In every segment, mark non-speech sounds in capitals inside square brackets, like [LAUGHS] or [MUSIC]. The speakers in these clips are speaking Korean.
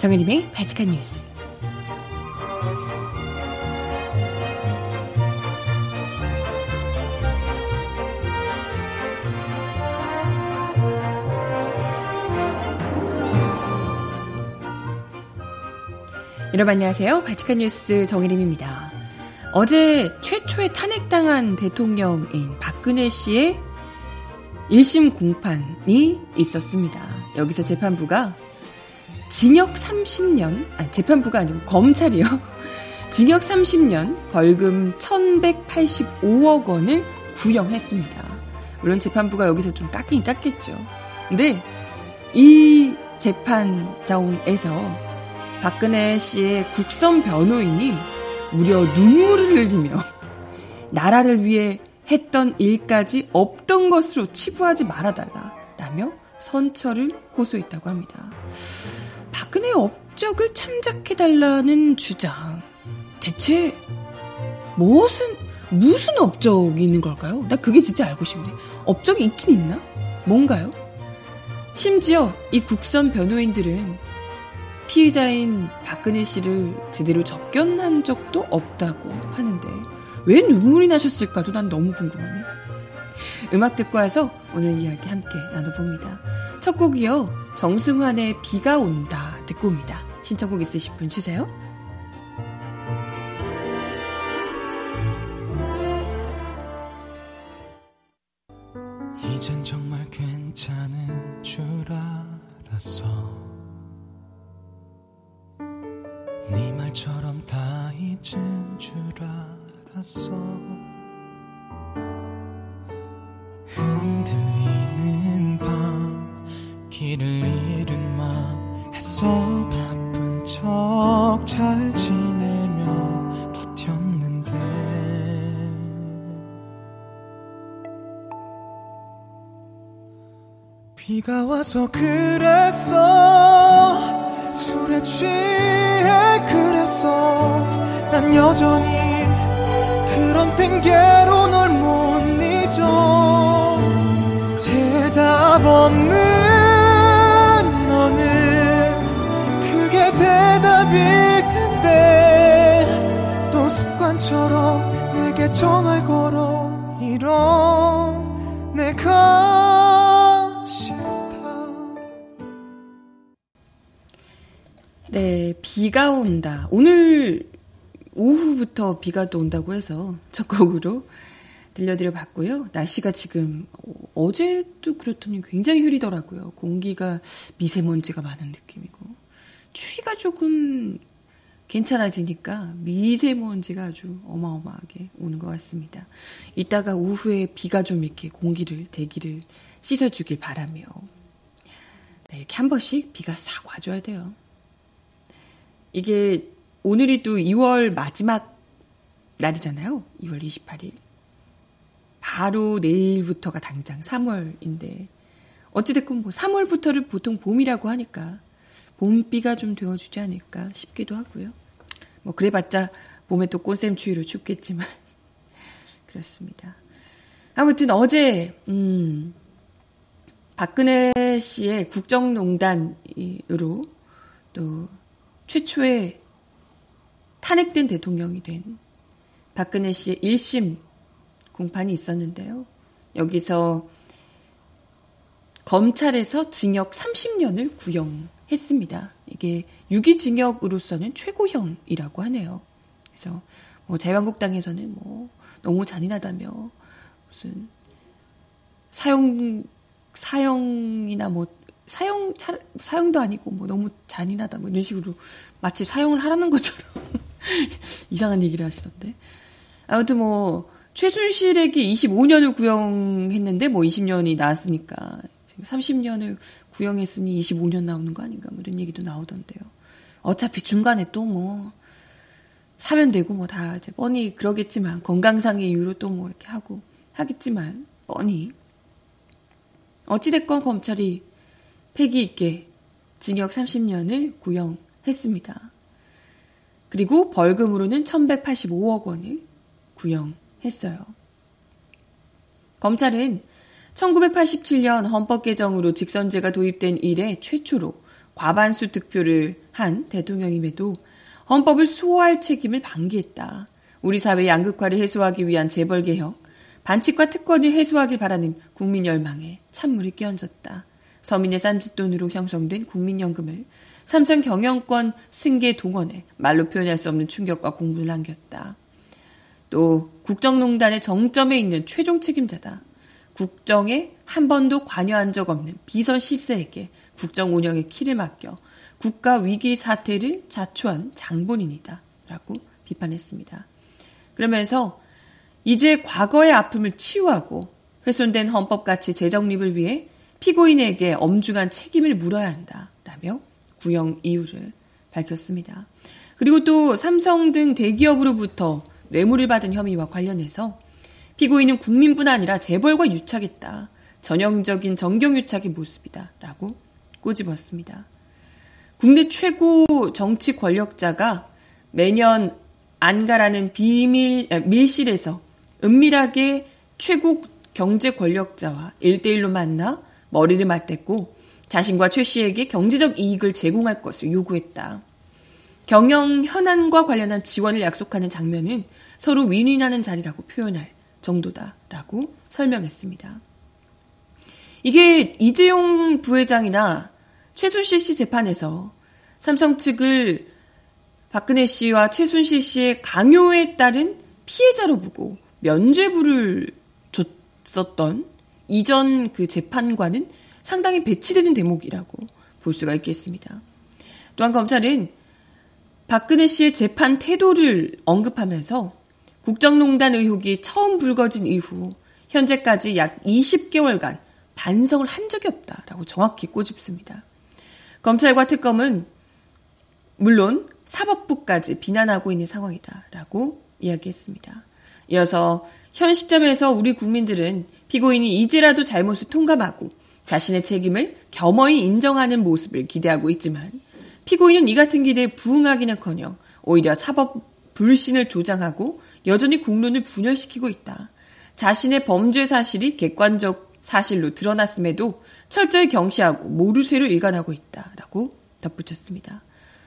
정혜림의 바칙한 뉴스. 여러분 안녕하세요. 바칙한 뉴스 정혜림입니다. 어제 최초의 탄핵당한 대통령인 박근혜 씨의 1심 공판이 있었습니다. 여기서 재판부가 징역 30년, 아, 재판부가 아니고 검찰이요. [LAUGHS] 징역 30년, 벌금 1185억 원을 구형했습니다. 물론 재판부가 여기서 좀 깎긴 깎겠죠. 근데 이 재판정에서 박근혜 씨의 국선 변호인이 무려 눈물을 흘리며 나라를 위해 했던 일까지 없던 것으로 치부하지 말아달라 라며 선처를 호소했다고 합니다. 박근혜의 업적을 참작해달라는 주장. 대체 무슨, 무슨 업적이 있는 걸까요? 나 그게 진짜 알고 싶네. 업적이 있긴 있나? 뭔가요? 심지어 이 국선 변호인들은 피의자인 박근혜 씨를 제대로 접견한 적도 없다고 하는데 왜 눈물이 나셨을까도 난 너무 궁금하네. 음악 듣고 와서 오늘 이야기 함께 나눠봅니다. 첫 곡이요. 정승환의 비가 온다 듣고 옵니다. 신청곡 있으신 분 주세요. 와서 그랬어 술에 취해 그래서 난 여전히 그런 핑계로 널 못 잊어. 대답 없는 너는 그게 대답일 텐데. 또 습관처럼 내게 전화를 비가 온다. 오늘 오후부터 비가 또 온다고 해서 첫 곡으로 들려드려 봤고요. 날씨가 지금 어제도 그렇더니 굉장히 흐리더라고요. 공기가 미세먼지가 많은 느낌이고 추위가 조금 괜찮아지니까 미세먼지가 아주 어마어마하게 오는 것 같습니다. 이따가 오후에 비가 좀 이렇게 공기를 대기를 씻어주길 바라며 네, 이렇게 한 번씩 비가 싹 와줘야 돼요. 이게 오늘이 또 2월 마지막 날이잖아요. 2월 28일. 바로 내일부터가 당장 3월인데 어찌됐건 뭐 3월부터를 보통 봄이라고 하니까 봄비가 좀 되어주지 않을까 싶기도 하고요. 뭐 그래봤자 봄에 또 꽃샘 추위로 춥겠지만 [LAUGHS] 그렇습니다. 아무튼 어제 음 박근혜 씨의 국정농단으로 또 최초의 탄핵된 대통령이 된 박근혜 씨의 1심 공판이 있었는데요. 여기서 검찰에서 징역 30년을 구형했습니다. 이게 유기징역으로서는 최고형이라고 하네요. 그래서 뭐 자유한국당에서는 뭐 너무 잔인하다며 무슨 사형 사형이나 뭐 사형 차, 사형도 아니고 뭐 너무 잔인하다 뭐 이런 식으로 마치 사형을 하라는 것처럼 [LAUGHS] 이상한 얘기를 하시던데 아무튼 뭐 최순실에게 25년을 구형했는데 뭐 20년이 나왔으니까 지금 30년을 구형했으니 25년 나오는 거 아닌가 뭐 이런 얘기도 나오던데요. 어차피 중간에 또 뭐 사면 되고 뭐 다 이제 뻔히 그러겠지만 건강상의 이유로 또 뭐 이렇게 하고 하겠지만 뻔히 어찌됐건 검찰이 패기 있게 징역 30년을 구형했습니다. 그리고 벌금으로는 1185억 원을 구형했어요. 검찰은 1987년 헌법 개정으로 직선제가 도입된 이래 최초로 과반수 득표를 한 대통령임에도 헌법을 수호할 책임을 방기했다. 우리 사회 양극화를 해소하기 위한 재벌 개혁, 반칙과 특권을 해소하길 바라는 국민 열망에 찬물이 끼얹었다. 서민의 쌈짓돈으로 형성된 국민연금을 삼성 경영권 승계 동원에 말로 표현할 수 없는 충격과 공분을 안겼다. 또 국정농단의 정점에 있는 최종 책임자다. 국정에 한 번도 관여한 적 없는 비선 실세에게 국정 운영의 키를 맡겨 국가 위기 사태를 자초한 장본인이다. 라고 비판했습니다. 그러면서 이제 과거의 아픔을 치유하고 훼손된 헌법 가치 재정립을 위해 피고인에게 엄중한 책임을 물어야 한다. 라며 구형 이유를 밝혔습니다. 그리고 또 삼성 등 대기업으로부터 뇌물을 받은 혐의와 관련해서 피고인은 국민뿐 아니라 재벌과 유착했다. 전형적인 정경유착의 모습이다. 라고 꼬집었습니다. 국내 최고 정치 권력자가 매년 안가라는 비밀, 밀실에서 은밀하게 최고 경제 권력자와 일대일로 만나 머리를 맞댔고 자신과 최 씨에게 경제적 이익을 제공할 것을 요구했다. 경영 현안과 관련한 지원을 약속하는 장면은 서로 윈윈하는 자리라고 표현할 정도다라고 설명했습니다. 이게 이재용 부회장이나 최순실 씨 재판에서 삼성 측을 박근혜 씨와 최순실 씨의 강요에 따른 피해자로 보고 면죄부를 줬었던 이전 그 재판과는 상당히 배치되는 대목이라고 볼 수가 있겠습니다. 또한 검찰은 박근혜 씨의 재판 태도를 언급하면서 국정농단 의혹이 처음 불거진 이후 현재까지 약 20개월간 반성을 한 적이 없다라고 정확히 꼬집습니다. 검찰과 특검은 물론 사법부까지 비난하고 있는 상황이다라고 이야기했습니다. 이어서 현 시점에서 우리 국민들은 피고인이 이제라도 잘못을 통감하고 자신의 책임을 겸허히 인정하는 모습을 기대하고 있지만 피고인은 이 같은 기대에 부응하기는커녕 오히려 사법 불신을 조장하고 여전히 국론을 분열시키고 있다. 자신의 범죄 사실이 객관적 사실로 드러났음에도 철저히 경시하고 모르쇠로 일관하고 있다라고 덧붙였습니다.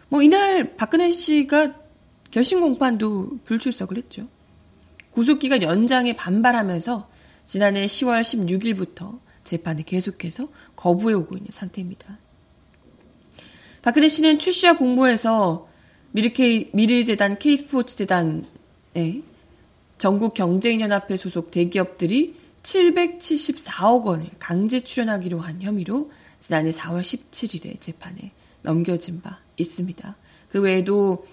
뭐 이날 박근혜 씨가 결심 공판도 불출석을 했죠. 구속기간 연장에 반발하면서 지난해 10월 16일부터 재판을 계속해서 거부해 오고 있는 상태입니다. 박근혜 씨는 최 씨와 공모해서 미르케, 미르재단 K스포츠재단에 전국 경제인연합회 소속 대기업들이 774억 원을 강제 출연하기로 한 혐의로 지난해 4월 17일에 재판에 넘겨진 바 있습니다. 그 외에도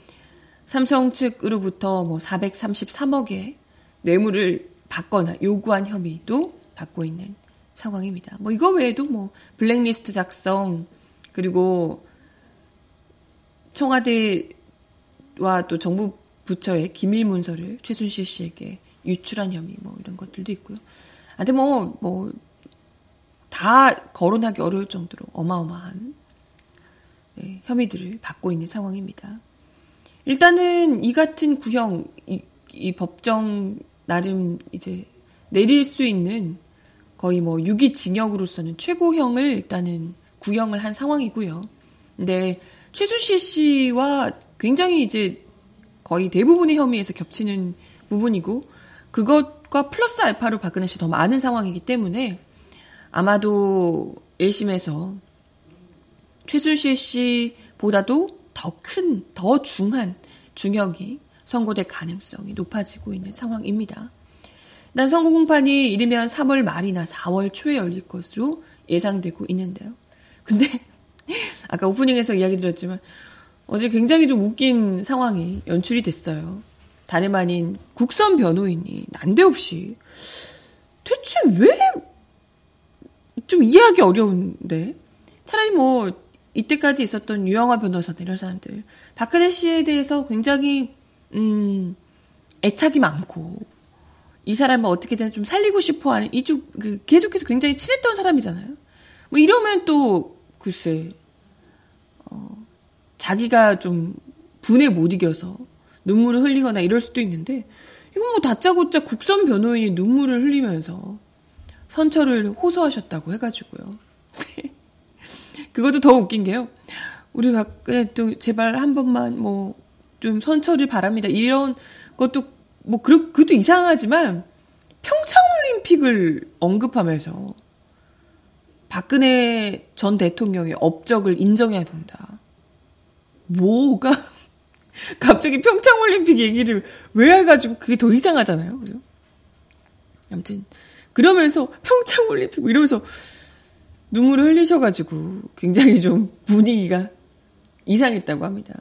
삼성 측으로부터 뭐 433억의 뇌물을 받거나 요구한 혐의도 받고 있는 상황입니다. 뭐 이거 외에도 뭐 블랙리스트 작성 그리고 청와대와 또 정부 부처의 기밀 문서를 최순실 씨에게 유출한 혐의 뭐 이런 것들도 있고요. 아무튼 뭐 뭐 다 거론하기 어려울 정도로 어마어마한 네, 혐의들을 받고 있는 상황입니다. 일단은 이 같은 구형 이, 이 법정 나름 이제 내릴 수 있는 거의 뭐 유기징역으로서는 최고형을 일단은 구형을 한 상황이고요. 근데 최순실 씨와 굉장히 이제 거의 대부분의 혐의에서 겹치는 부분이고 그것과 플러스 알파로 박근혜 씨 더 많은 상황이기 때문에 아마도 1심에서 최순실 씨보다도 더 큰, 더 중한 중형이 선고될 가능성이 높아지고 있는 상황입니다. 난 선거 공판이 이르면 3월 말이나 4월 초에 열릴 것으로 예상되고 있는데요. 근데 [LAUGHS] 아까 오프닝에서 이야기 드렸지만 어제 굉장히 좀 웃긴 상황이 연출이 됐어요. 다름 아닌 국선 변호인이 난데없이 대체 왜 좀 이해하기 어려운데 차라리 뭐 이때까지 있었던 유영화 변호사들 이런 사람들 박근혜 씨에 대해서 굉장히 음, 애착이 많고, 이 사람을 어떻게든 좀 살리고 싶어 하는, 이쪽, 그, 계속해서 굉장히 친했던 사람이잖아요. 뭐 이러면 또, 글쎄, 어, 자기가 좀 분에 못 이겨서 눈물을 흘리거나 이럴 수도 있는데, 이거 뭐 다짜고짜 국선 변호인이 눈물을 흘리면서 선처를 호소하셨다고 해가지고요. [LAUGHS] 그것도 더 웃긴 게요. 우리 박근혜 또 제발 한 번만 뭐 좀 선처를 바랍니다. 이런 것도 뭐 그, 그것도 이상하지만 평창올림픽을 언급하면서 박근혜 전 대통령의 업적을 인정해야 된다. 뭐가 [LAUGHS] 갑자기 평창올림픽 얘기를 왜 해가지고 그게 더 이상하잖아요. 그죠? 아무튼 그러면서 평창올림픽 뭐 이러면서 눈물을 흘리셔가지고 굉장히 좀 분위기가 이상했다고 합니다.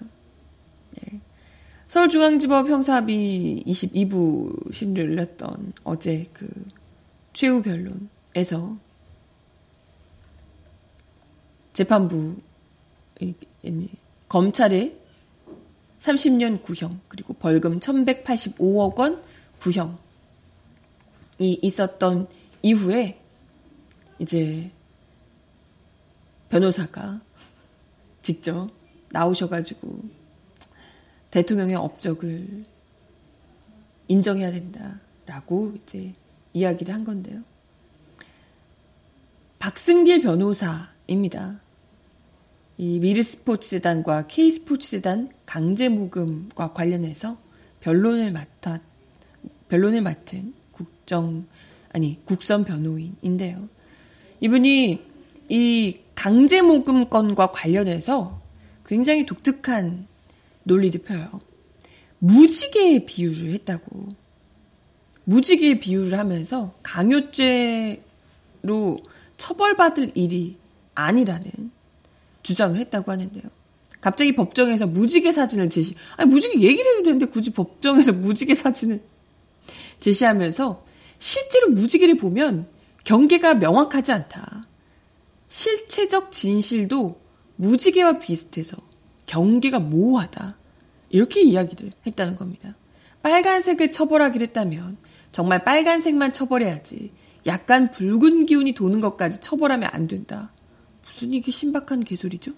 네. 서울중앙지법 형사비 22부 심리를 했던 어제 그 최후 변론에서 재판부 검찰의 30년 구형 그리고 벌금 1185억 원 구형이 있었던 이후에 이제 변호사가 직접 나오셔가지고 대통령의 업적을 인정해야 된다라고 이제 이야기를 한 건데요. 박승길 변호사입니다. 이 미르스포츠재단과 K스포츠재단 강제모금과 관련해서 변론을 맡아 변론을 맡은 국정 아니 국선 변호인인데요. 이분이 이 강제모금 건과 관련해서 굉장히 독특한 논리를 펴요. 무지개 비유를 했다고. 무지개 비유를 하면서 강요죄로 처벌받을 일이 아니라는 주장을 했다고 하는데요. 갑자기 법정에서 무지개 사진을 제시, 아니, 무지개 얘기를 해도 되는데 굳이 법정에서 무지개 사진을 제시하면서 실제로 무지개를 보면 경계가 명확하지 않다. 실체적 진실도 무지개와 비슷해서 경계가 모호하다. 이렇게 이야기를 했다는 겁니다. 빨간색을 처벌하기로 했다면 정말 빨간색만 처벌해야지 약간 붉은 기운이 도는 것까지 처벌하면 안 된다. 무슨 이게 신박한 개소리죠?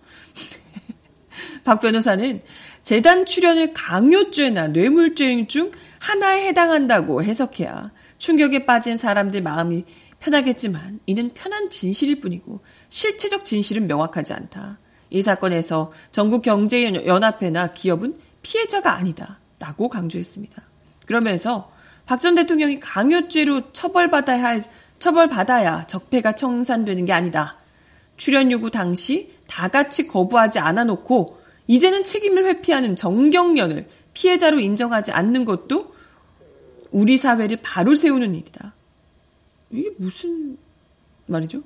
[LAUGHS] 박 변호사는 재단 출연을 강요죄나 뇌물죄 중 하나에 해당한다고 해석해야 충격에 빠진 사람들 마음이 편하겠지만 이는 편한 진실일 뿐이고 실체적 진실은 명확하지 않다. 이 사건에서 전국경제연합회나 기업은 피해자가 아니다. 라고 강조했습니다. 그러면서 박 전 대통령이 강요죄로 처벌받아야 할, 처벌받아야 적폐가 청산되는 게 아니다. 출연 요구 당시 다 같이 거부하지 않아 놓고 이제는 책임을 회피하는 정경련을 피해자로 인정하지 않는 것도 우리 사회를 바로 세우는 일이다. 이게 무슨 말이죠?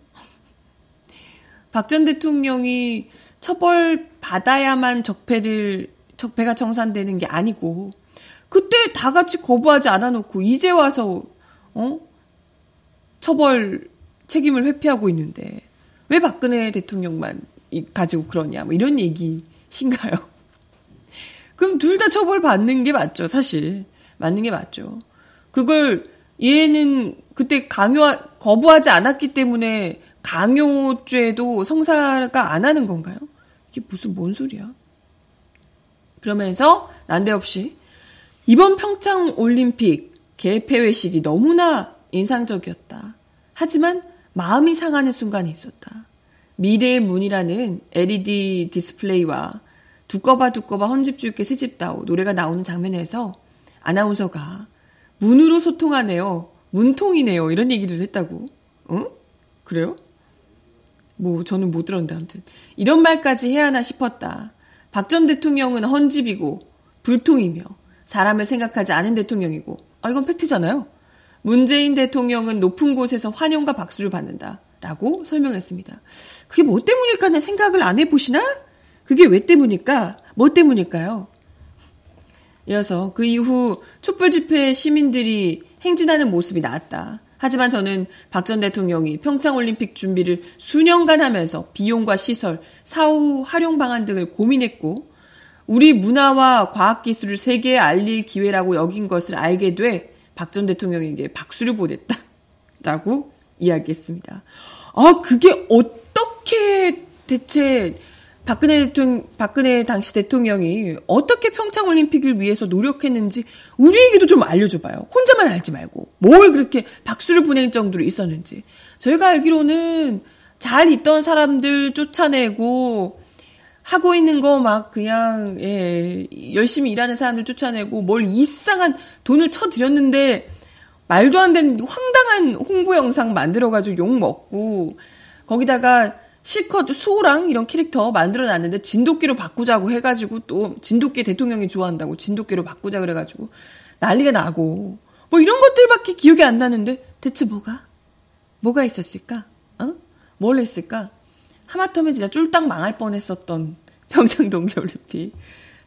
박 전 대통령이 처벌 받아야만 적폐를 적폐가 청산되는 게 아니고 그때 다 같이 거부하지 않아 놓고 이제 와서 어? 처벌 책임을 회피하고 있는데 왜 박근혜 대통령만 가지고 그러냐 뭐 이런 얘기신가요? [LAUGHS] 그럼 둘 다 처벌 받는 게 맞죠, 사실. 맞는 게 맞죠. 그걸 얘는 그때 강요 거부하지 않았기 때문에 강요죄도 성사가 안 하는 건가요? 이게 무슨 뭔 소리야? 그러면서 난데없이 이번 평창 올림픽 개폐회식이 너무나 인상적이었다. 하지만 마음이 상하는 순간이 있었다. 미래의 문이라는 LED 디스플레이와 두꺼봐 두꺼봐 헌집줄게 새집다오 노래가 나오는 장면에서 아나운서가 문으로 소통하네요. 문통이네요. 이런 얘기를 했다고. 어? 그래요? 뭐 저는 못 들었는데 아무튼 이런 말까지 해야 하나 싶었다. 박 전 대통령은 헌집이고 불통이며 사람을 생각하지 않은 대통령이고 아 이건 팩트잖아요. 문재인 대통령은 높은 곳에서 환영과 박수를 받는다. 라고 설명했습니다. 그게 뭐 때문일까? 생각을 안 해보시나? 그게 왜 때문일까? 뭐 때문일까요? 이어서 그 이후 촛불 집회 시민들이 행진하는 모습이 나왔다. 하지만 저는 박 전 대통령이 평창올림픽 준비를 수년간 하면서 비용과 시설, 사후 활용 방안 등을 고민했고, 우리 문화와 과학기술을 세계에 알릴 기회라고 여긴 것을 알게 돼 박 전 대통령에게 박수를 보냈다. 라고 이야기했습니다. 아, 그게 어떻게 대체 박근혜 대통령, 박근혜 당시 대통령이 어떻게 평창 올림픽을 위해서 노력했는지 우리에게도 좀 알려줘봐요. 혼자만 알지 말고. 뭘 그렇게 박수를 보낼 정도로 있었는지. 저희가 알기로는 잘 있던 사람들 쫓아내고, 하고 있는 거 막 그냥 예, 열심히 일하는 사람들 쫓아내고 뭘 이상한 돈을 쳐드렸는데 말도 안 되는 황당한 홍보 영상 만들어가지고 욕 먹고 거기다가 실컷 수호랑 이런 캐릭터 만들어 놨는데 진돗개로 바꾸자고 해가지고 또 진돗개 대통령이 좋아한다고 진돗개로 바꾸자 그래가지고 난리가 나고 뭐 이런 것들밖에 기억이 안 나는데 대체 뭐가 뭐가 있었을까? 어? 뭘 했을까? 하마터면 진짜 쫄딱 망할 뻔했었던 [LAUGHS] 평창 동계올림픽.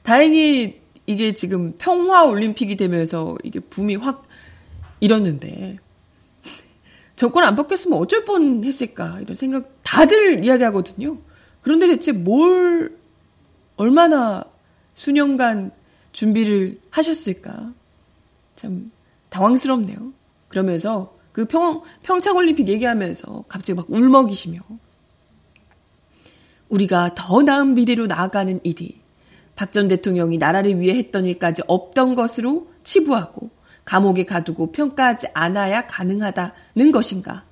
다행히 이게 지금 평화 올림픽이 되면서 이게 붐이 확 일었는데 정권 안 바뀌었으면 어쩔 뻔 했을까 이런 생각 다들 이야기하거든요. 그런데 대체 뭘 얼마나 수년간 준비를 하셨을까? 참 당황스럽네요. 그러면서 그 평, 평창올림픽 얘기하면서 갑자기 막 울먹이시며 우리가 더 나은 미래로 나아가는 일이 박 전 대통령이 나라를 위해 했던 일까지 없던 것으로 치부하고 감옥에 가두고 평가하지 않아야 가능하다는 것인가?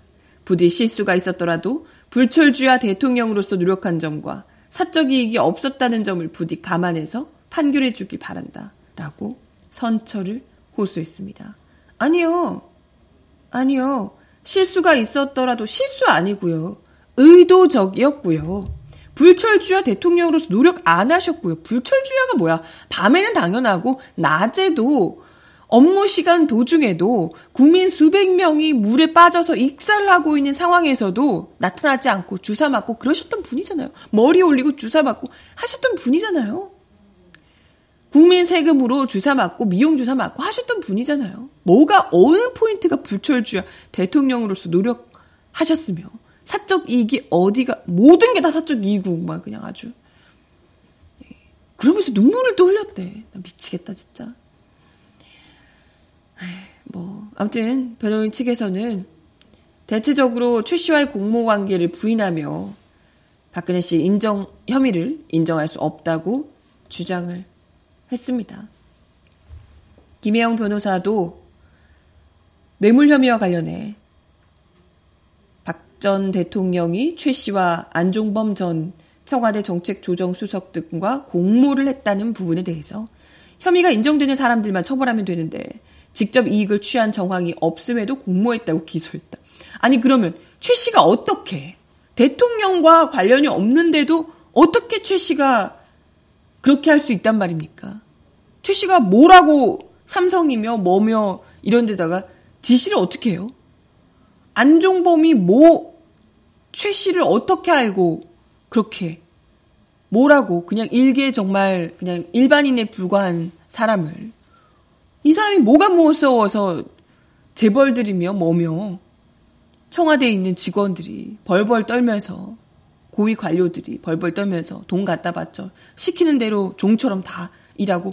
부디 실수가 있었더라도 불철주야 대통령으로서 노력한 점과 사적 이익이 없었다는 점을 부디 감안해서 판결해 주길 바란다. 라고 선처를 호소했습니다. 아니요. 아니요. 실수가 있었더라도 실수 아니고요. 의도적이었고요. 불철주야 대통령으로서 노력 안 하셨고요. 불철주야가 뭐야? 밤에는 당연하고 낮에도 업무 시간 도중에도 국민 수백 명이 물에 빠져서 익살하고 있는 상황에서도 나타나지 않고 주사 맞고 그러셨던 분이잖아요. 머리 올리고 주사 맞고 하셨던 분이잖아요. 국민 세금으로 주사 맞고 미용 주사 맞고 하셨던 분이잖아요. 뭐가 어느 포인트가 불철주야 대통령으로서 노력하셨으며 사적 이익이 어디가 모든 게 다 사적 이익이고 막 그냥 아주 예. 그러면서 눈물을 또 흘렸대. 나 미치겠다 진짜. 뭐 아무튼 변호인 측에서는 대체적으로 최 씨와의 공모 관계를 부인하며 박근혜 씨 인정 혐의를 인정할 수 없다고 주장을 했습니다. 김혜영 변호사도 뇌물 혐의와 관련해 박 전 대통령이 최 씨와 안종범 전 청와대 정책조정수석 등과 공모를 했다는 부분에 대해서 혐의가 인정되는 사람들만 처벌하면 되는데 직접 이익을 취한 정황이 없음에도 공모했다고 기소했다. 아니 그러면 최 씨가 어떻게 대통령과 관련이 없는데도 어떻게 최 씨가 그렇게 할 수 있단 말입니까? 최 씨가 뭐라고 삼성이며 뭐며 이런 데다가 지시를 어떻게 해요? 안종범이 뭐, 최 씨를 어떻게 알고 그렇게 뭐라고 그냥 일개 정말 그냥 일반인에 불과한 사람을 이 사람이 뭐가 무서워서 재벌들이며 뭐며 청와대에 있는 직원들이 벌벌 떨면서 고위 관료들이 벌벌 떨면서 돈 갖다 받죠. 시키는 대로 종처럼 다 일하고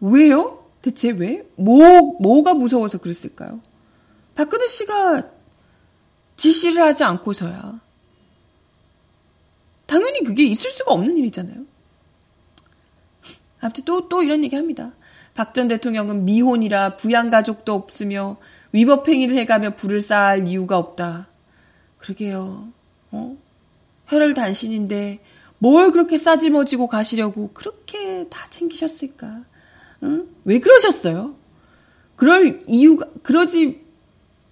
왜요? 대체 왜? 뭐 뭐가 무서워서 그랬을까요? 박근혜 씨가 지시를 하지 않고서야 당연히 그게 있을 수가 없는 일이잖아요. 아무튼 또, 또 이런 얘기 합니다. 박 전 대통령은 미혼이라 부양가족도 없으며 위법행위를 해가며 불을 쌓을 이유가 없다. 그러게요. 어? 혈혈 단신인데 뭘 그렇게 싸질머지고 가시려고 그렇게 다 챙기셨을까? 응? 왜 그러셨어요? 그럴 이유가 그러지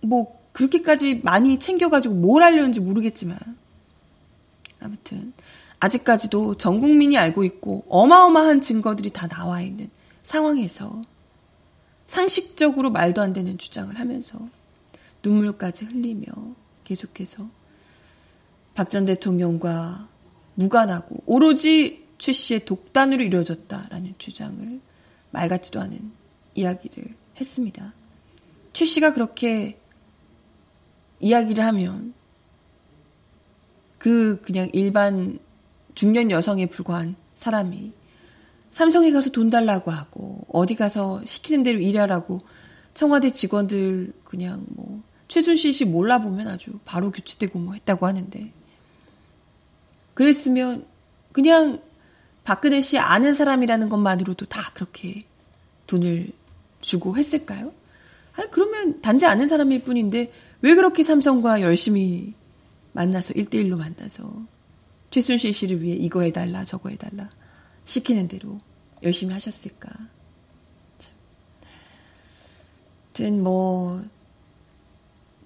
뭐 그렇게까지 많이 챙겨가지고 뭘 하려는지 모르겠지만 아무튼 아직까지도 전 국민이 알고 있고 어마어마한 증거들이 다 나와 있는 상황에서 상식적으로 말도 안 되는 주장을 하면서 눈물까지 흘리며 계속해서 박 전 대통령과 무관하고 오로지 최 씨의 독단으로 이루어졌다라는 주장을 말 같지도 않은 이야기를 했습니다. 최 씨가 그렇게 이야기를 하면 그 그냥 일반 중년 여성에 불과한 사람이 삼성에 가서 돈 달라고 하고 어디 가서 시키는 대로 일하라고 청와대 직원들 그냥 뭐 최순실 씨 몰라보면 아주 바로 교체되고 뭐 했다고 하는데 그랬으면 그냥 박근혜 씨 아는 사람이라는 것만으로도 다 그렇게 돈을 주고 했을까요? 아니 그러면 단지 아는 사람일 뿐인데 왜 그렇게 삼성과 열심히 만나서 1대1로 만나서 최순실 씨를 위해 이거 해달라 저거 해달라 시키는 대로 열심히 하셨을까. 아무튼 뭐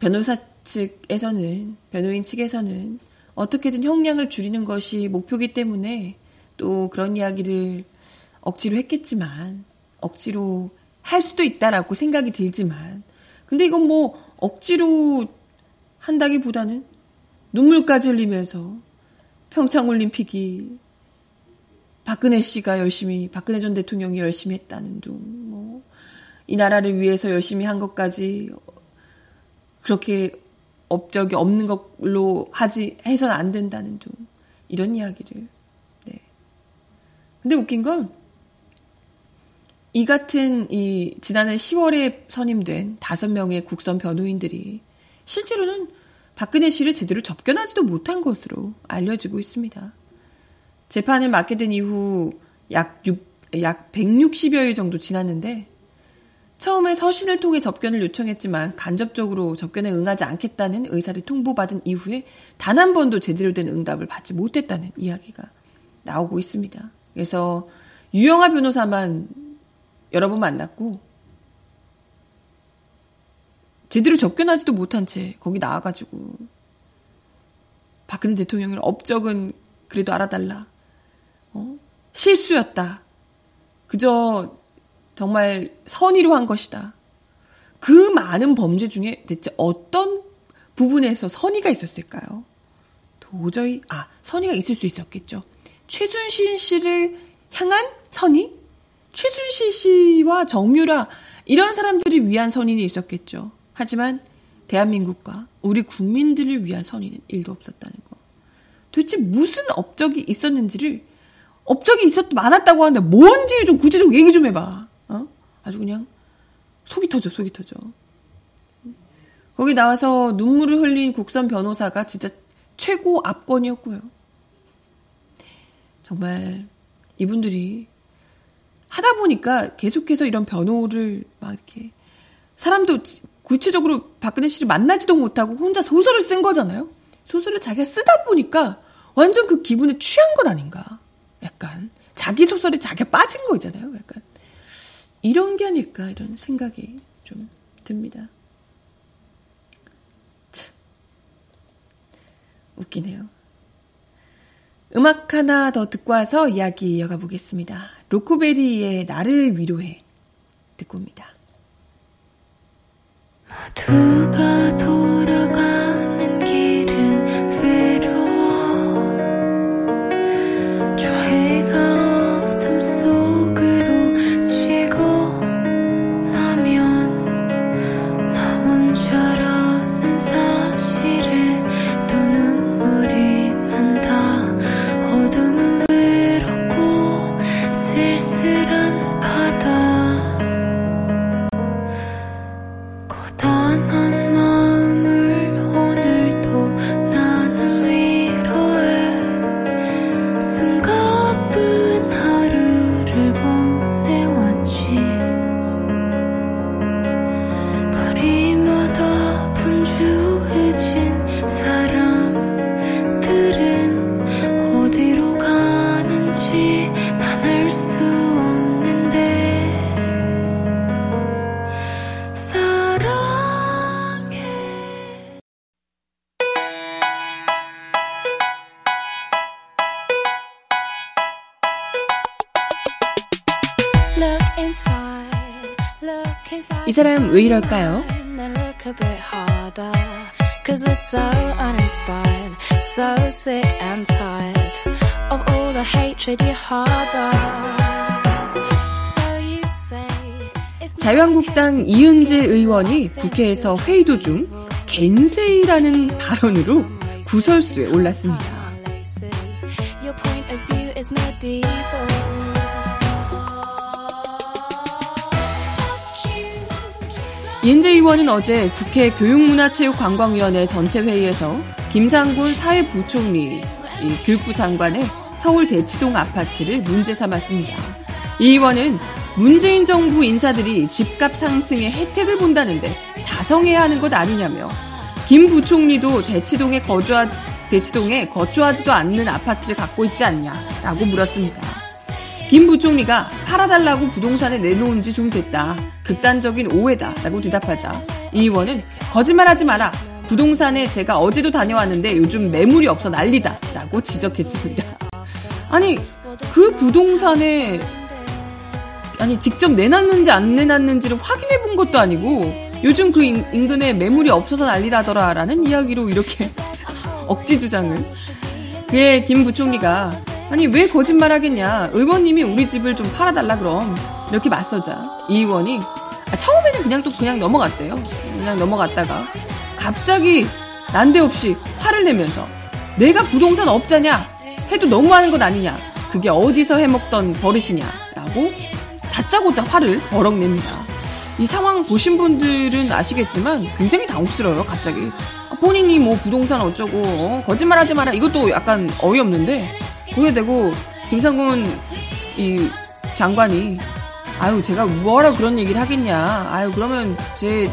변호사 측에서는 변호인 측에서는 어떻게든 형량을 줄이는 것이 목표기 때문에 또 그런 이야기를 억지로 했겠지만 억지로 할 수도 있다라고 생각이 들지만 근데 이건 뭐 억지로 한다기보다는 눈물까지 흘리면서 평창올림픽이 박근혜 씨가 열심히 박근혜 전 대통령이 열심히 했다는 둥 뭐 이 나라를 위해서 열심히 한 것까지 그렇게 업적이 없는 걸로 하지 해서는 안 된다는 둥 이런 이야기를 네. 근데 웃긴 건 이 같은 이 지난해 10월에 선임된 다섯 명의 국선 변호인들이 실제로는 박근혜 씨를 제대로 접견하지도 못한 것으로 알려지고 있습니다. 재판을 맡게 된 이후 약, 6, 약 160여일 정도 지났는데 처음에 서신을 통해 접견을 요청했지만 간접적으로 접견에 응하지 않겠다는 의사를 통보받은 이후에 단 한 번도 제대로 된 응답을 받지 못했다는 이야기가 나오고 있습니다. 그래서 유영아 변호사만 여러 번 만났고 제대로 접견하지도 못한 채 거기 나와가지고 박근혜 대통령의 업적은 그래도 알아달라. 어? 실수였다. 그저 정말 선의로 한 것이다. 그 많은 범죄 중에 대체 어떤 부분에서 선의가 있었을까요? 도저히, 아, 선의가 있을 수 있었겠죠. 최순실 씨를 향한 선의? 최순실 씨와 정유라, 이런 사람들을 위한 선의는 있었겠죠. 하지만 대한민국과 우리 국민들을 위한 선의는 일도 없었다는 거. 도대체 무슨 업적이 있었는지를 업적이 있었 많았다고 하는데 뭔지 좀 구체적으로 얘기 좀 해봐. 어? 아주 그냥 속이 터져, 속이 터져. 거기 나와서 눈물을 흘린 국선 변호사가 진짜 최고 압권이었고요. 정말 이분들이 하다 보니까 계속해서 이런 변호를 막 이렇게 사람도 구체적으로 박근혜 씨를 만나지도 못하고 혼자 소설을 쓴 거잖아요. 소설을 자기가 쓰다 보니까 완전 그 기분에 취한 것 아닌가. 약간 자기 소설에 자기가 빠진 거잖아요. 약간 이런 게 아닐까 이런 생각이 좀 듭니다. 참. 웃기네요. 음악 하나 더 듣고 와서 이야기 이어가 보겠습니다. 로코베리의 나를 위로해 듣고 옵니다. 모두가 왜 이럴까요? Cause we're so uninspired, so sick and tired of all the hatred you harbor. So you say it's not 자유한국당 이은재 의원이 국회에서 회의 도중 겐세이라는 발언으로 구설수에 올랐습니다. Your point of view is medieval. 이은재 의원은 어제 국회 교육문화체육관광위원회 전체 회의에서 김상곤 사회부총리 이 교육부 장관의 서울 대치동 아파트를 문제 삼았습니다. 이 의원은 문재인 정부 인사들이 집값 상승의 혜택을 본다는데 자성해야 하는 것 아니냐며 김 부총리도 대치동에 거주하, 대치동에 거주하지도 않는 아파트를 갖고 있지 않냐라고 물었습니다. 김 부총리가 팔아달라고 부동산에 내놓은 지 좀 됐다. 극단적인 오해다 라고 대답하자 이 의원은 거짓말하지 마라. 부동산에 제가 어제도 다녀왔는데 요즘 매물이 없어 난리다 라고 지적했습니다. 아니 그 부동산에 아니 직접 내놨는지 안 내놨는지를 확인해 본 것도 아니고 요즘 그 인근에 매물이 없어서 난리라더라 라는 이야기로 이렇게 [LAUGHS] 억지 주장을 그의 김 부총리가 아니 왜 거짓말 하겠냐? 의원님이 우리 집을 좀 팔아달라 그럼. 이렇게 맞서자. 이 의원이 아, 처음에는 그냥 또 그냥 넘어갔대요. 그냥 넘어갔다가. 갑자기 난데없이 화를 내면서 내가 부동산 업자냐? 해도 너무하는 것 아니냐? 그게 어디서 해먹던 버릇이냐라고 다짜고짜 화를 버럭 냅니다. 이 상황 보신 분들은 아시겠지만 굉장히 당혹스러워요, 갑자기. 본인이 뭐 부동산 어쩌고, 어, 거짓말 하지 마라. 이것도 약간 어이없는데, 그게 되고, 김상군 이 장관이, 아유, 제가 뭐하러 그런 얘기를 하겠냐. 아유, 그러면 제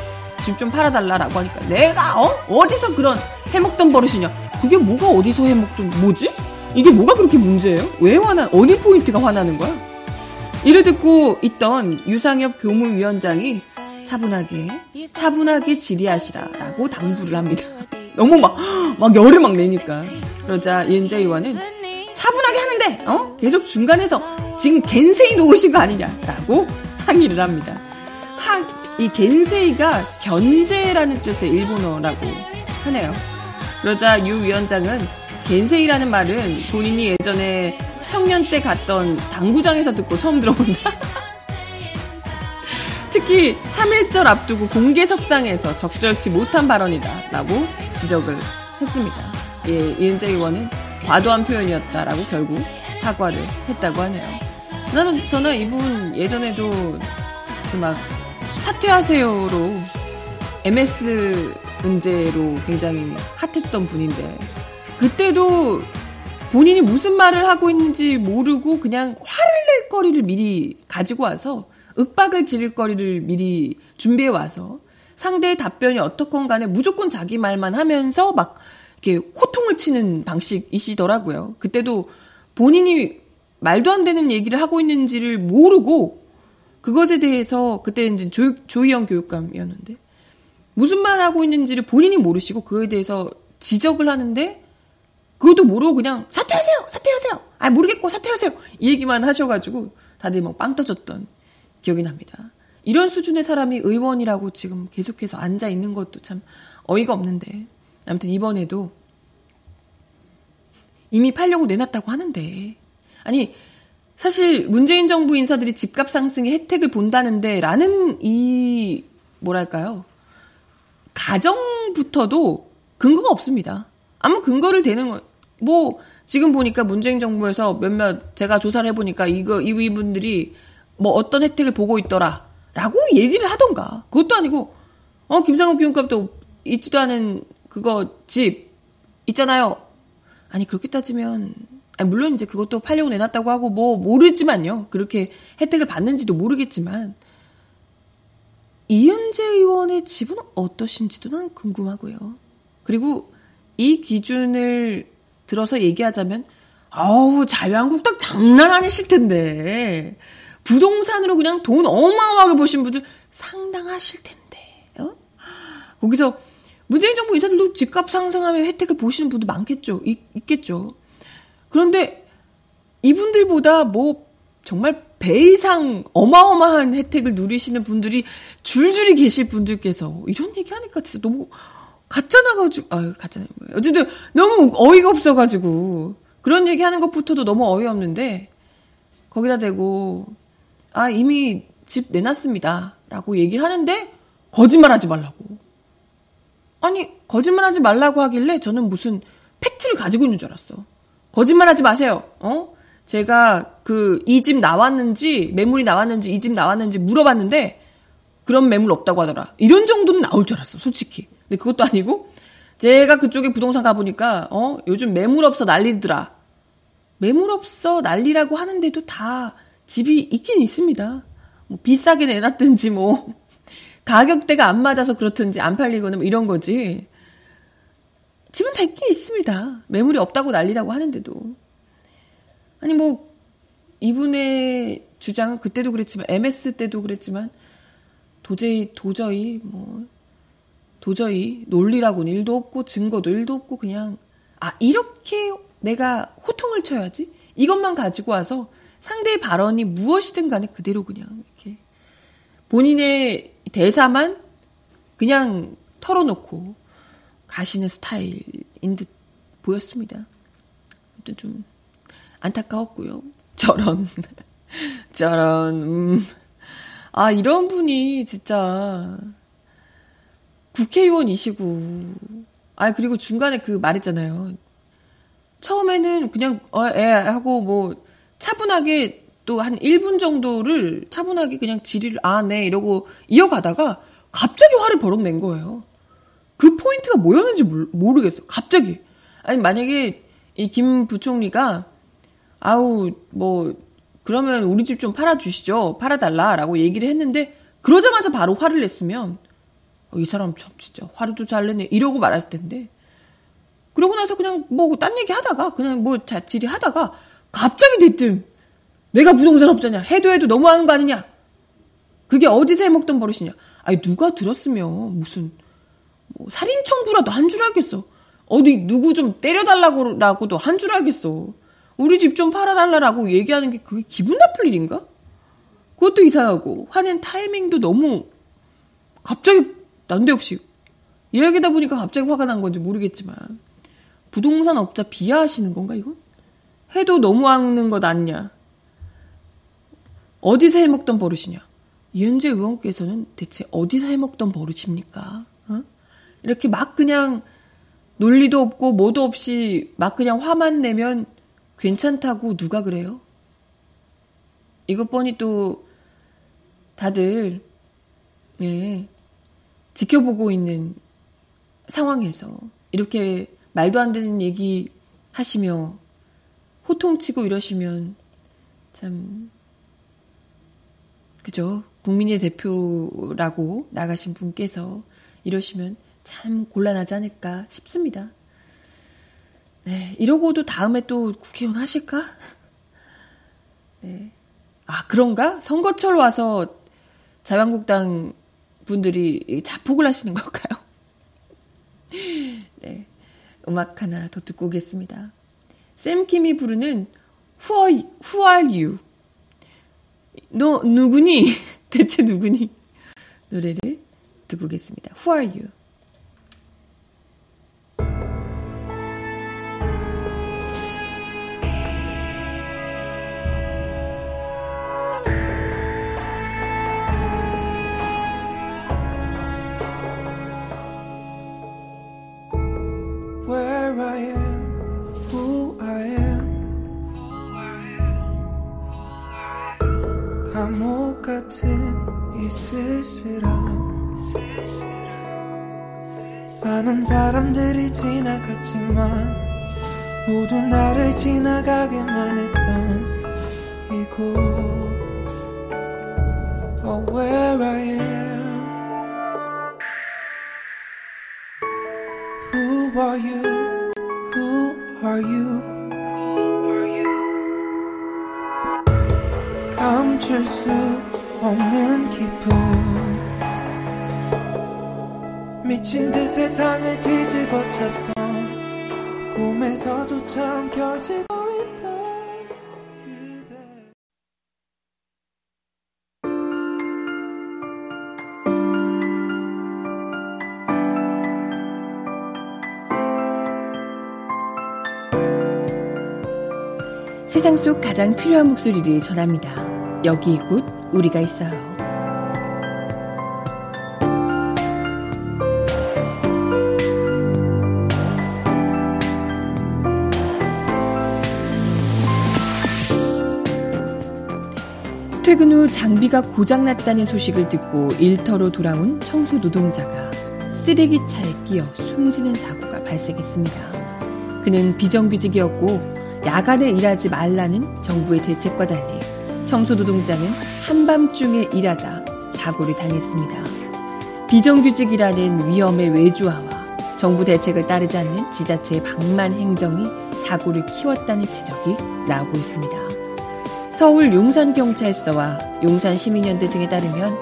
집 좀 팔아달라라고 하니까, 내가, 어? 어디서 그런 해먹던 버릇이냐. 그게 뭐가 어디서 해먹던, 뭐지? 이게 뭐가 그렇게 문제예요? 왜 화나, 어디 포인트가 화나는 거야? 이를 듣고 있던 유상엽 교무위원장이 차분하게 차분하게 질의하시라라고 당부를 합니다. [LAUGHS] 너무 막, 막 열을 막 내니까. 그러자 이은재 의원은 차분하게 하는데, 어? 계속 중간에서 지금 겐세이 놓으신 거 아니냐라고 항의를 합니다. 한, 이 겐세이가 견제라는 뜻의 일본어라고 하네요. 그러자 유 위원장은 겐세이라는 말은 본인이 예전에 청년 때 갔던 당구장에서 듣고 처음 들어본다. [LAUGHS] 특히 3일절 앞두고 공개석상에서 적절치 못한 발언이다. 라고 지적을 했습니다. 예, 이은재 의원은 과도한 표현이었다라고 결국 사과를 했다고 하네요. 나는, 저는 이분 예전에도 그 막 사퇴하세요로 MS 문제로 굉장히 핫했던 분인데 그때도 본인이 무슨 말을 하고 있는지 모르고 그냥 화를 낼 거리를 미리 가지고 와서 윽박을 지를 거리를 미리 준비해 와서 상대의 답변이 어떻건 간에 무조건 자기 말만 하면서 막 이렇게 호통을 치는 방식이시더라고요. 그때도 본인이 말도 안 되는 얘기를 하고 있는지를 모르고 그것에 대해서 그때 이제 조, 조희영 교육감이었는데 무슨 말 하고 있는지를 본인이 모르시고 그에 대해서 지적을 하는데 그것도 모르고 그냥 사퇴하세요! 사퇴하세요! 아, 모르겠고 사퇴하세요! 이 얘기만 하셔가지고 다들 막 빵 터졌던 기억이 납니다. 이런 수준의 사람이 의원이라고 지금 계속해서 앉아 있는 것도 참 어이가 없는데. 아무튼 이번에도 이미 팔려고 내놨다고 하는데. 아니, 사실 문재인 정부 인사들이 집값 상승의 혜택을 본다는데 라는 이, 뭐랄까요. 가정부터도 근거가 없습니다. 아무 근거를 대는 거, 뭐, 지금 보니까 문재인 정부에서 몇몇, 제가 조사를 해보니까 이거, 이분들이 뭐 어떤 혜택을 보고 있더라. 라고 얘기를 하던가. 그것도 아니고, 어, 김상욱 비용값도 있지도 않은 그거 집 있잖아요. 아니, 그렇게 따지면, 아니, 물론 이제 그것도 팔려고 내놨다고 하고 뭐 모르지만요. 그렇게 혜택을 받는지도 모르겠지만, 이현재 의원의 집은 어떠신지도 난 궁금하고요. 그리고 이 기준을 들어서 얘기하자면, 아우, 자유한국당 장난 아니실 텐데. 부동산으로 그냥 돈 어마어마하게 보신 분들 상당하실 텐데. 어? 거기서 문재인 정부 인사들도 집값 상승하면 혜택을 보시는 분도 많겠죠. 있, 있겠죠. 그런데 이분들보다 뭐 정말 배 이상 어마어마한 혜택을 누리시는 분들이 줄줄이 계실 분들께서 이런 얘기 하니까 진짜 너무 가짜나가지고, 아, 가짜나. 어쨌든 너무 어이가 없어가지고, 그런 얘기 하는 것부터도 너무 어이없는데, 거기다 대고, 아, 이미 집 내놨습니다. 라고 얘기를 하는데, 거짓말 하지 말라고. 아니, 거짓말 하지 말라고 하길래 저는 무슨 팩트를 가지고 있는 줄 알았어. 거짓말 하지 마세요. 어? 제가 그, 이 집 나왔는지, 매물이 나왔는지, 이 집 나왔는지 물어봤는데, 그런 매물 없다고 하더라. 이런 정도는 나올 줄 알았어, 솔직히. 근데 그것도 아니고 제가 그쪽에 부동산 가보니까 어 요즘 매물 없어 난리더라. 매물 없어 난리라고 하는데도 다 집이 있긴 있습니다. 뭐 비싸게 내놨든지 뭐 가격대가 안 맞아서 그렇든지 안 팔리거나 뭐 이런 거지. 집은 다 있긴 있습니다. 매물이 없다고 난리라고 하는데도. 아니, 뭐, 이분의 주장은 그때도 그랬지만, MS 때도 그랬지만, 도저히, 도저히, 뭐, 도저히 논리라고는 일도 없고, 증거도 일도 없고, 그냥, 아, 이렇게 내가 호통을 쳐야지? 이것만 가지고 와서 상대의 발언이 무엇이든 간에 그대로 그냥 이렇게 본인의 대사만 그냥 털어놓고 가시는 스타일인 듯 보였습니다. 좀 안타까웠고요. [LAUGHS] 저런, 저런, 음. 아, 이런 분이 진짜 국회의원이시고, 아, 그리고 중간에 그 말했잖아요. 처음에는 그냥, 어, 애 하고 뭐, 차분하게 또 한 1분 정도를 차분하게 그냥 질의를, 아, 네, 이러고 이어가다가 갑자기 화를 버럭 낸 거예요. 그 포인트가 뭐였는지 모르, 겠어 갑자기. 아니, 만약에 이 김 부총리가, 아우, 뭐, 그러면 우리 집 좀 팔아 주시죠. 팔아 달라라고 얘기를 했는데, 그러자마자 바로 화를 냈으면, 어, 이 사람 참 진짜 화를 또잘 내네. 이러고 말았을 텐데. 그러고 나서 그냥 뭐 딴 얘기 하다가, 그냥 뭐 자질이 하다가, 갑자기 대뜸, 내가 부동산 업자냐. 해도 해도 너무하는 거 아니냐. 그게 어디서 해먹던 버릇이냐. 아니, 누가 들었으면 무슨, 뭐 살인 청구라도 한 줄 알겠어. 어디 누구 좀 때려달라고라고도 한 줄 알겠어. 우리 집 좀 팔아달라라고 얘기하는 게 그게 기분 나쁠 일인가? 그것도 이상하고 화낸 타이밍도 너무 갑자기 난데없이 이야기다 보니까 갑자기 화가 난 건지 모르겠지만 부동산 업자 비하하시는 건가 이건? 해도 너무 하는 것 아니냐? 어디서 해먹던 버릇이냐? 이은재 의원께서는 대체 어디서 해먹던 버릇입니까? 어? 이렇게 막 그냥 논리도 없고 뭐도 없이 막 그냥 화만 내면 괜찮다고 누가 그래요? 이것 뻔히 또 다들 예, 지켜보고 있는 상황에서 이렇게 말도 안 되는 얘기 하시며 호통치고 이러시면 참 그죠? 국민의 대표라고 나가신 분께서 이러시면 참 곤란하지 않을까 싶습니다. 네, 이러고도 다음에 또 국회의원 하실까? 네. 아, 그런가? 선거철 와서 자유한국당 분들이 자폭을 하시는 걸까요? [LAUGHS] 네. 음악 하나 더 듣고 오겠습니다. 샘킴이 부르는 Who are, who are you? 너 누구니? [LAUGHS] 대체 누구니? 노래를 듣고 오겠습니다. Who are you? 쓸쓸함 많은 사람들이 지나갔지만 모두 나를 지나가게만 했던 이곳 Oh where I am Who are you? Who are you? 감출 수 없는 기분 미친 듯 세상을 뒤집어 쳤던 꿈에서조차 엉켜지고 있던 세상 속 가장 필요한 목소리를 전합니다. 여기 곧 우리가 있어요. 퇴근 후 장비가 고장났다는 소식을 듣고 일터로 돌아온 청소 노동자가 쓰레기차에 끼어 숨지는 사고가 발생했습니다. 그는 비정규직이었고 야간에 일하지 말라는 정부의 대책과 달리 청소 노동자는 한밤중에 일하다 사고를 당했습니다. 비정규직이라는 위험의 외주화와 정부 대책을 따르지 않는 지자체의 방만 행정이 사고를 키웠다는 지적이 나오고 있습니다. 서울 용산경찰서와 용산시민연대 등에 따르면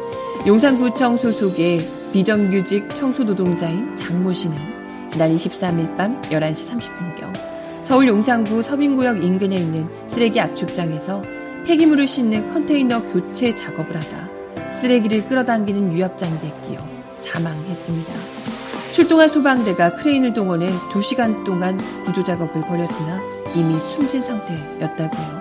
용산구청 소속의 비정규직 청소노동자인 장모 씨는 지난 23일 밤 11시 30분경 서울 용산구 서민구역 인근에 있는 쓰레기 압축장에서 폐기물을 싣는 컨테이너 교체 작업을 하다 쓰레기를 끌어당기는 유압장비에 끼어 사망했습니다. 출동한 소방대가 크레인을 동원해 2시간 동안 구조 작업을 벌였으나 이미 숨진 상태였다고요.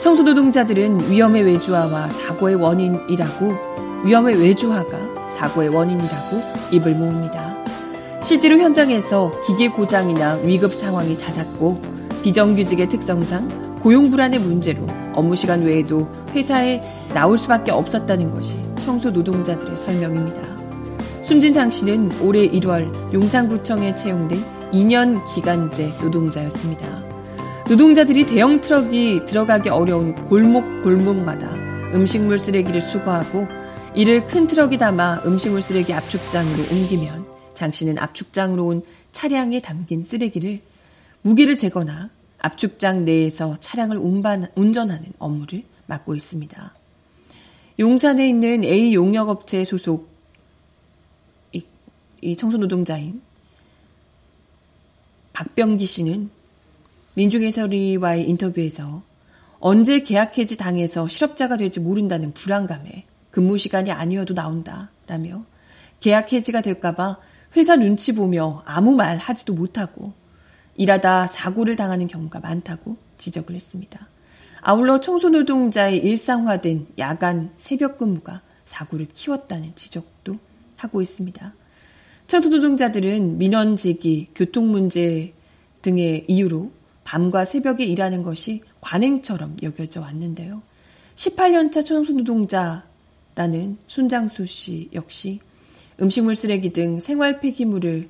청소노동자들은 위험의 외주화와 사고의 원인이라고 위험의 외주화가 사고의 원인이라고 입을 모읍니다. 실제로 현장에서 기계 고장이나 위급 상황이 잦았고 비정규직의 특성상 고용 불안의 문제로 업무 시간 외에도 회사에 나올 수밖에 없었다는 것이 청소 노동자들의 설명입니다. 숨진 장 씨는 올해 1월 용산구청에 채용된 2년 기간제 노동자였습니다. 노동자들이 대형 트럭이 들어가기 어려운 골목 골목마다 음식물 쓰레기를 수거하고 이를 큰 트럭이 담아 음식물 쓰레기 압축장으로 옮기면 장 씨는 압축장으로 온 차량에 담긴 쓰레기를 무게를 재거나 압축장 내에서 차량을 운반, 운전하는 업무를 맡고 있습니다. 용산에 있는 A 용역업체 소속 이, 이 청소노동자인 박병기 씨는 민중해설위와의 인터뷰에서 언제 계약 해지 당해서 실업자가 될지 모른다는 불안감에 근무 시간이 아니어도 나온다 라며 계약 해지가 될까봐 회사 눈치 보며 아무 말 하지도 못하고 일하다 사고를 당하는 경우가 많다고 지적을 했습니다. 아울러 청소노동자의 일상화된 야간 새벽 근무가 사고를 키웠다는 지적도 하고 있습니다. 청소노동자들은 민원 제기, 교통 문제 등의 이유로 밤과 새벽에 일하는 것이 관행처럼 여겨져 왔는데요. 18년차 청소노동자라는 손장수 씨 역시 음식물 쓰레기 등 생활 폐기물을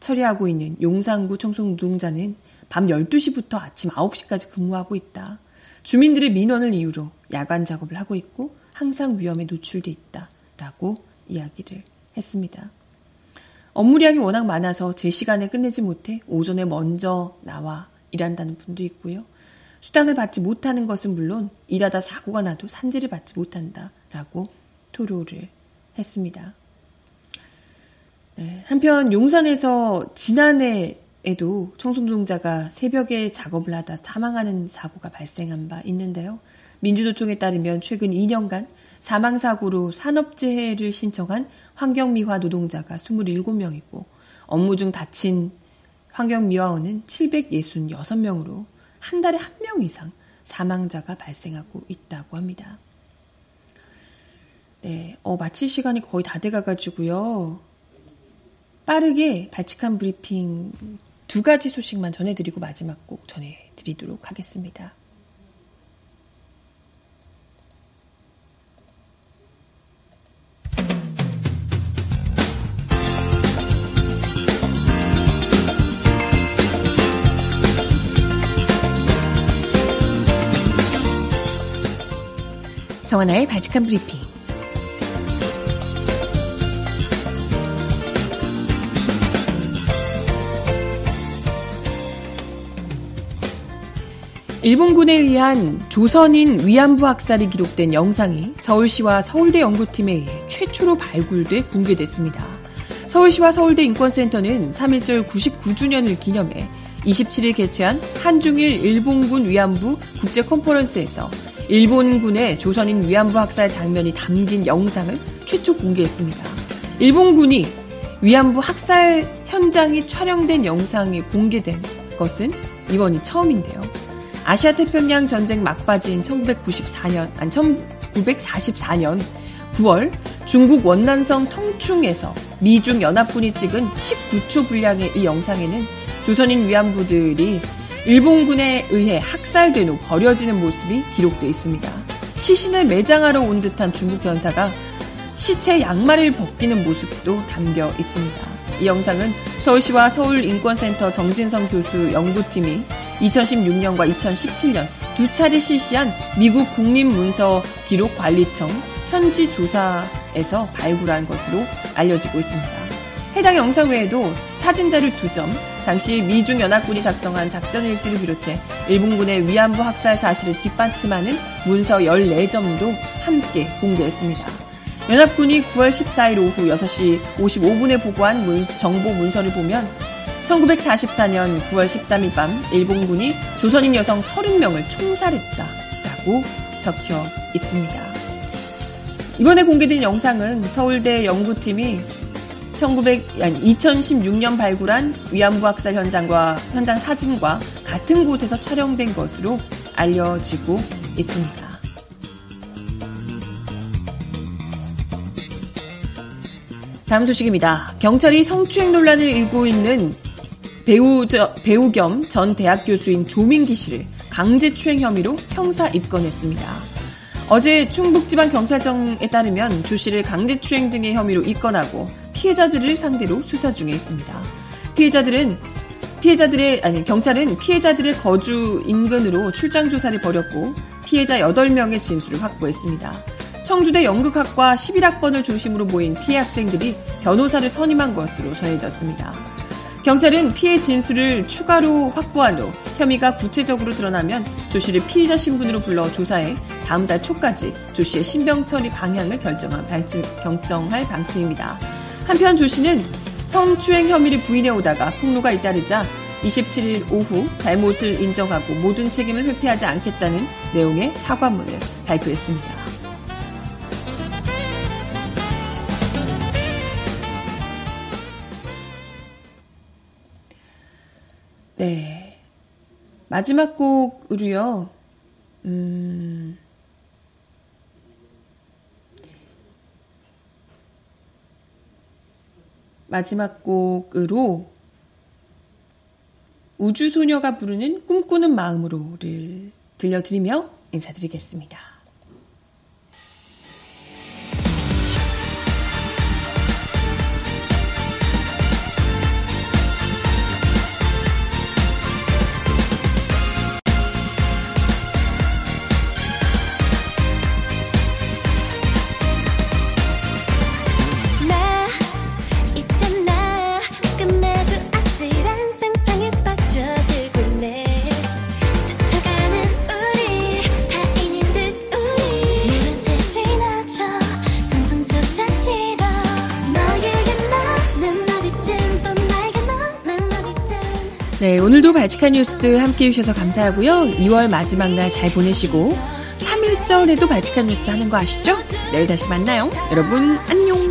처리하고 있는 용산구 청소노동자는 밤 12시부터 아침 9시까지 근무하고 있다. 주민들의 민원을 이유로 야간 작업을 하고 있고 항상 위험에 노출돼 있다. 라고 이야기를 했습니다. 업무량이 워낙 많아서 제 시간에 끝내지 못해 오전에 먼저 나와 일한다는 분도 있고요. 수당을 받지 못하는 것은 물론 일하다 사고가 나도 산지를 받지 못한다. 라고 토로를 했습니다. 네, 한편 용산에서 지난해에도 청소노동자가 새벽에 작업을 하다 사망하는 사고가 발생한 바 있는데요. 민주노총에 따르면 최근 2년간 사망사고로 산업재해를 신청한 환경미화 노동자가 27명이고 업무 중 다친 환경미화원은 766명으로 한 달에 한 명 이상 사망자가 발생하고 있다고 합니다. 네, 어, 마칠 시간이 거의 다 돼가가지고요. 빠르게 발칙한 브리핑 두 가지 소식만 전해드리고 마지막 곡 전해드리도록 하겠습니다. 정하나의 발칙한 브리핑 일본군에 의한 조선인 위안부 학살이 기록된 영상이 서울시와 서울대 연구팀에 의해 최초로 발굴돼 공개됐습니다. 서울시와 서울대 인권센터는 3.1절 99주년을 기념해 27일 개최한 한중일 일본군 위안부 국제 컨퍼런스에서 일본군의 조선인 위안부 학살 장면이 담긴 영상을 최초 공개했습니다. 일본군이 위안부 학살 현장이 촬영된 영상이 공개된 것은 이번이 처음인데요. 아시아 태평양 전쟁 막바지인 1994년, 아니 1944년 9월 중국 원난성 텅충에서 미중 연합군이 찍은 19초 분량의 이 영상에는 조선인 위안부들이 일본군에 의해 학살된 후 버려지는 모습이 기록되어 있습니다. 시신을 매장하러 온 듯한 중국 변사가 시체 양말을 벗기는 모습도 담겨 있습니다. 이 영상은 서울시와 서울인권센터 정진성 교수 연구팀이 2016년과 2017년 두 차례 실시한 미국 국립문서 기록관리청 현지 조사에서 발굴한 것으로 알려지고 있습니다. 해당 영상 외에도 사진자료 2점, 당시 미중 연합군이 작성한 작전 일지를 비롯해 일본군의 위안부 학살 사실을 뒷받침하는 문서 14점도 함께 공개했습니다. 연합군이 9월 14일 오후 6시 55분에 보고한 문, 정보 문서를 보면 1944년 9월 13일 밤 일본군이 조선인 여성 30명을 총살했다라고 적혀 있습니다. 이번에 공개된 영상은 서울대 연구팀이 1900, 아니, 2016년 발굴한 위안부 학살 현장과 현장 사진과 같은 곳에서 촬영된 것으로 알려지고 있습니다. 다음 소식입니다. 경찰이 성추행 논란을 일고 있는 배우, 저, 배우 겸 전 대학 교수인 조민기 씨를 강제추행 혐의로 형사 입건했습니다. 어제 충북지방경찰청에 따르면 조 씨를 강제추행 등의 혐의로 입건하고 피해자들을 상대로 수사 중에 있습니다. 피해자들은 피해자들의 아니 경찰은 피해자들의 거주 인근으로 출장 조사를 벌였고 피해자 8명의 진술을 확보했습니다. 청주대 연극학과 11학번을 중심으로 모인 피해 학생들이 변호사를 선임한 것으로 전해졌습니다. 경찰은 피해 진술을 추가로 확보한 후 혐의가 구체적으로 드러나면 조 씨를 피의자 신분으로 불러 조사해 다음 달 초까지 조 씨의 신병 처리 방향을 결정한 방침, 결정할 방침입니다. 한편 조 씨는 성추행 혐의를 부인해 오다가 폭로가 잇따르자 27일 오후 잘못을 인정하고 모든 책임을 회피하지 않겠다는 내용의 사과문을 발표했습니다. 네. 마지막 곡으로요, 음, 마지막 곡으로 우주소녀가 부르는 꿈꾸는 마음으로를 들려드리며 인사드리겠습니다. 발칙한 뉴스 함께 해주셔서 감사하고요. 2월 마지막 날 잘 보내시고 3일절에도 발칙한 뉴스 하는 거 아시죠? 내일 다시 만나요. 여러분 안녕.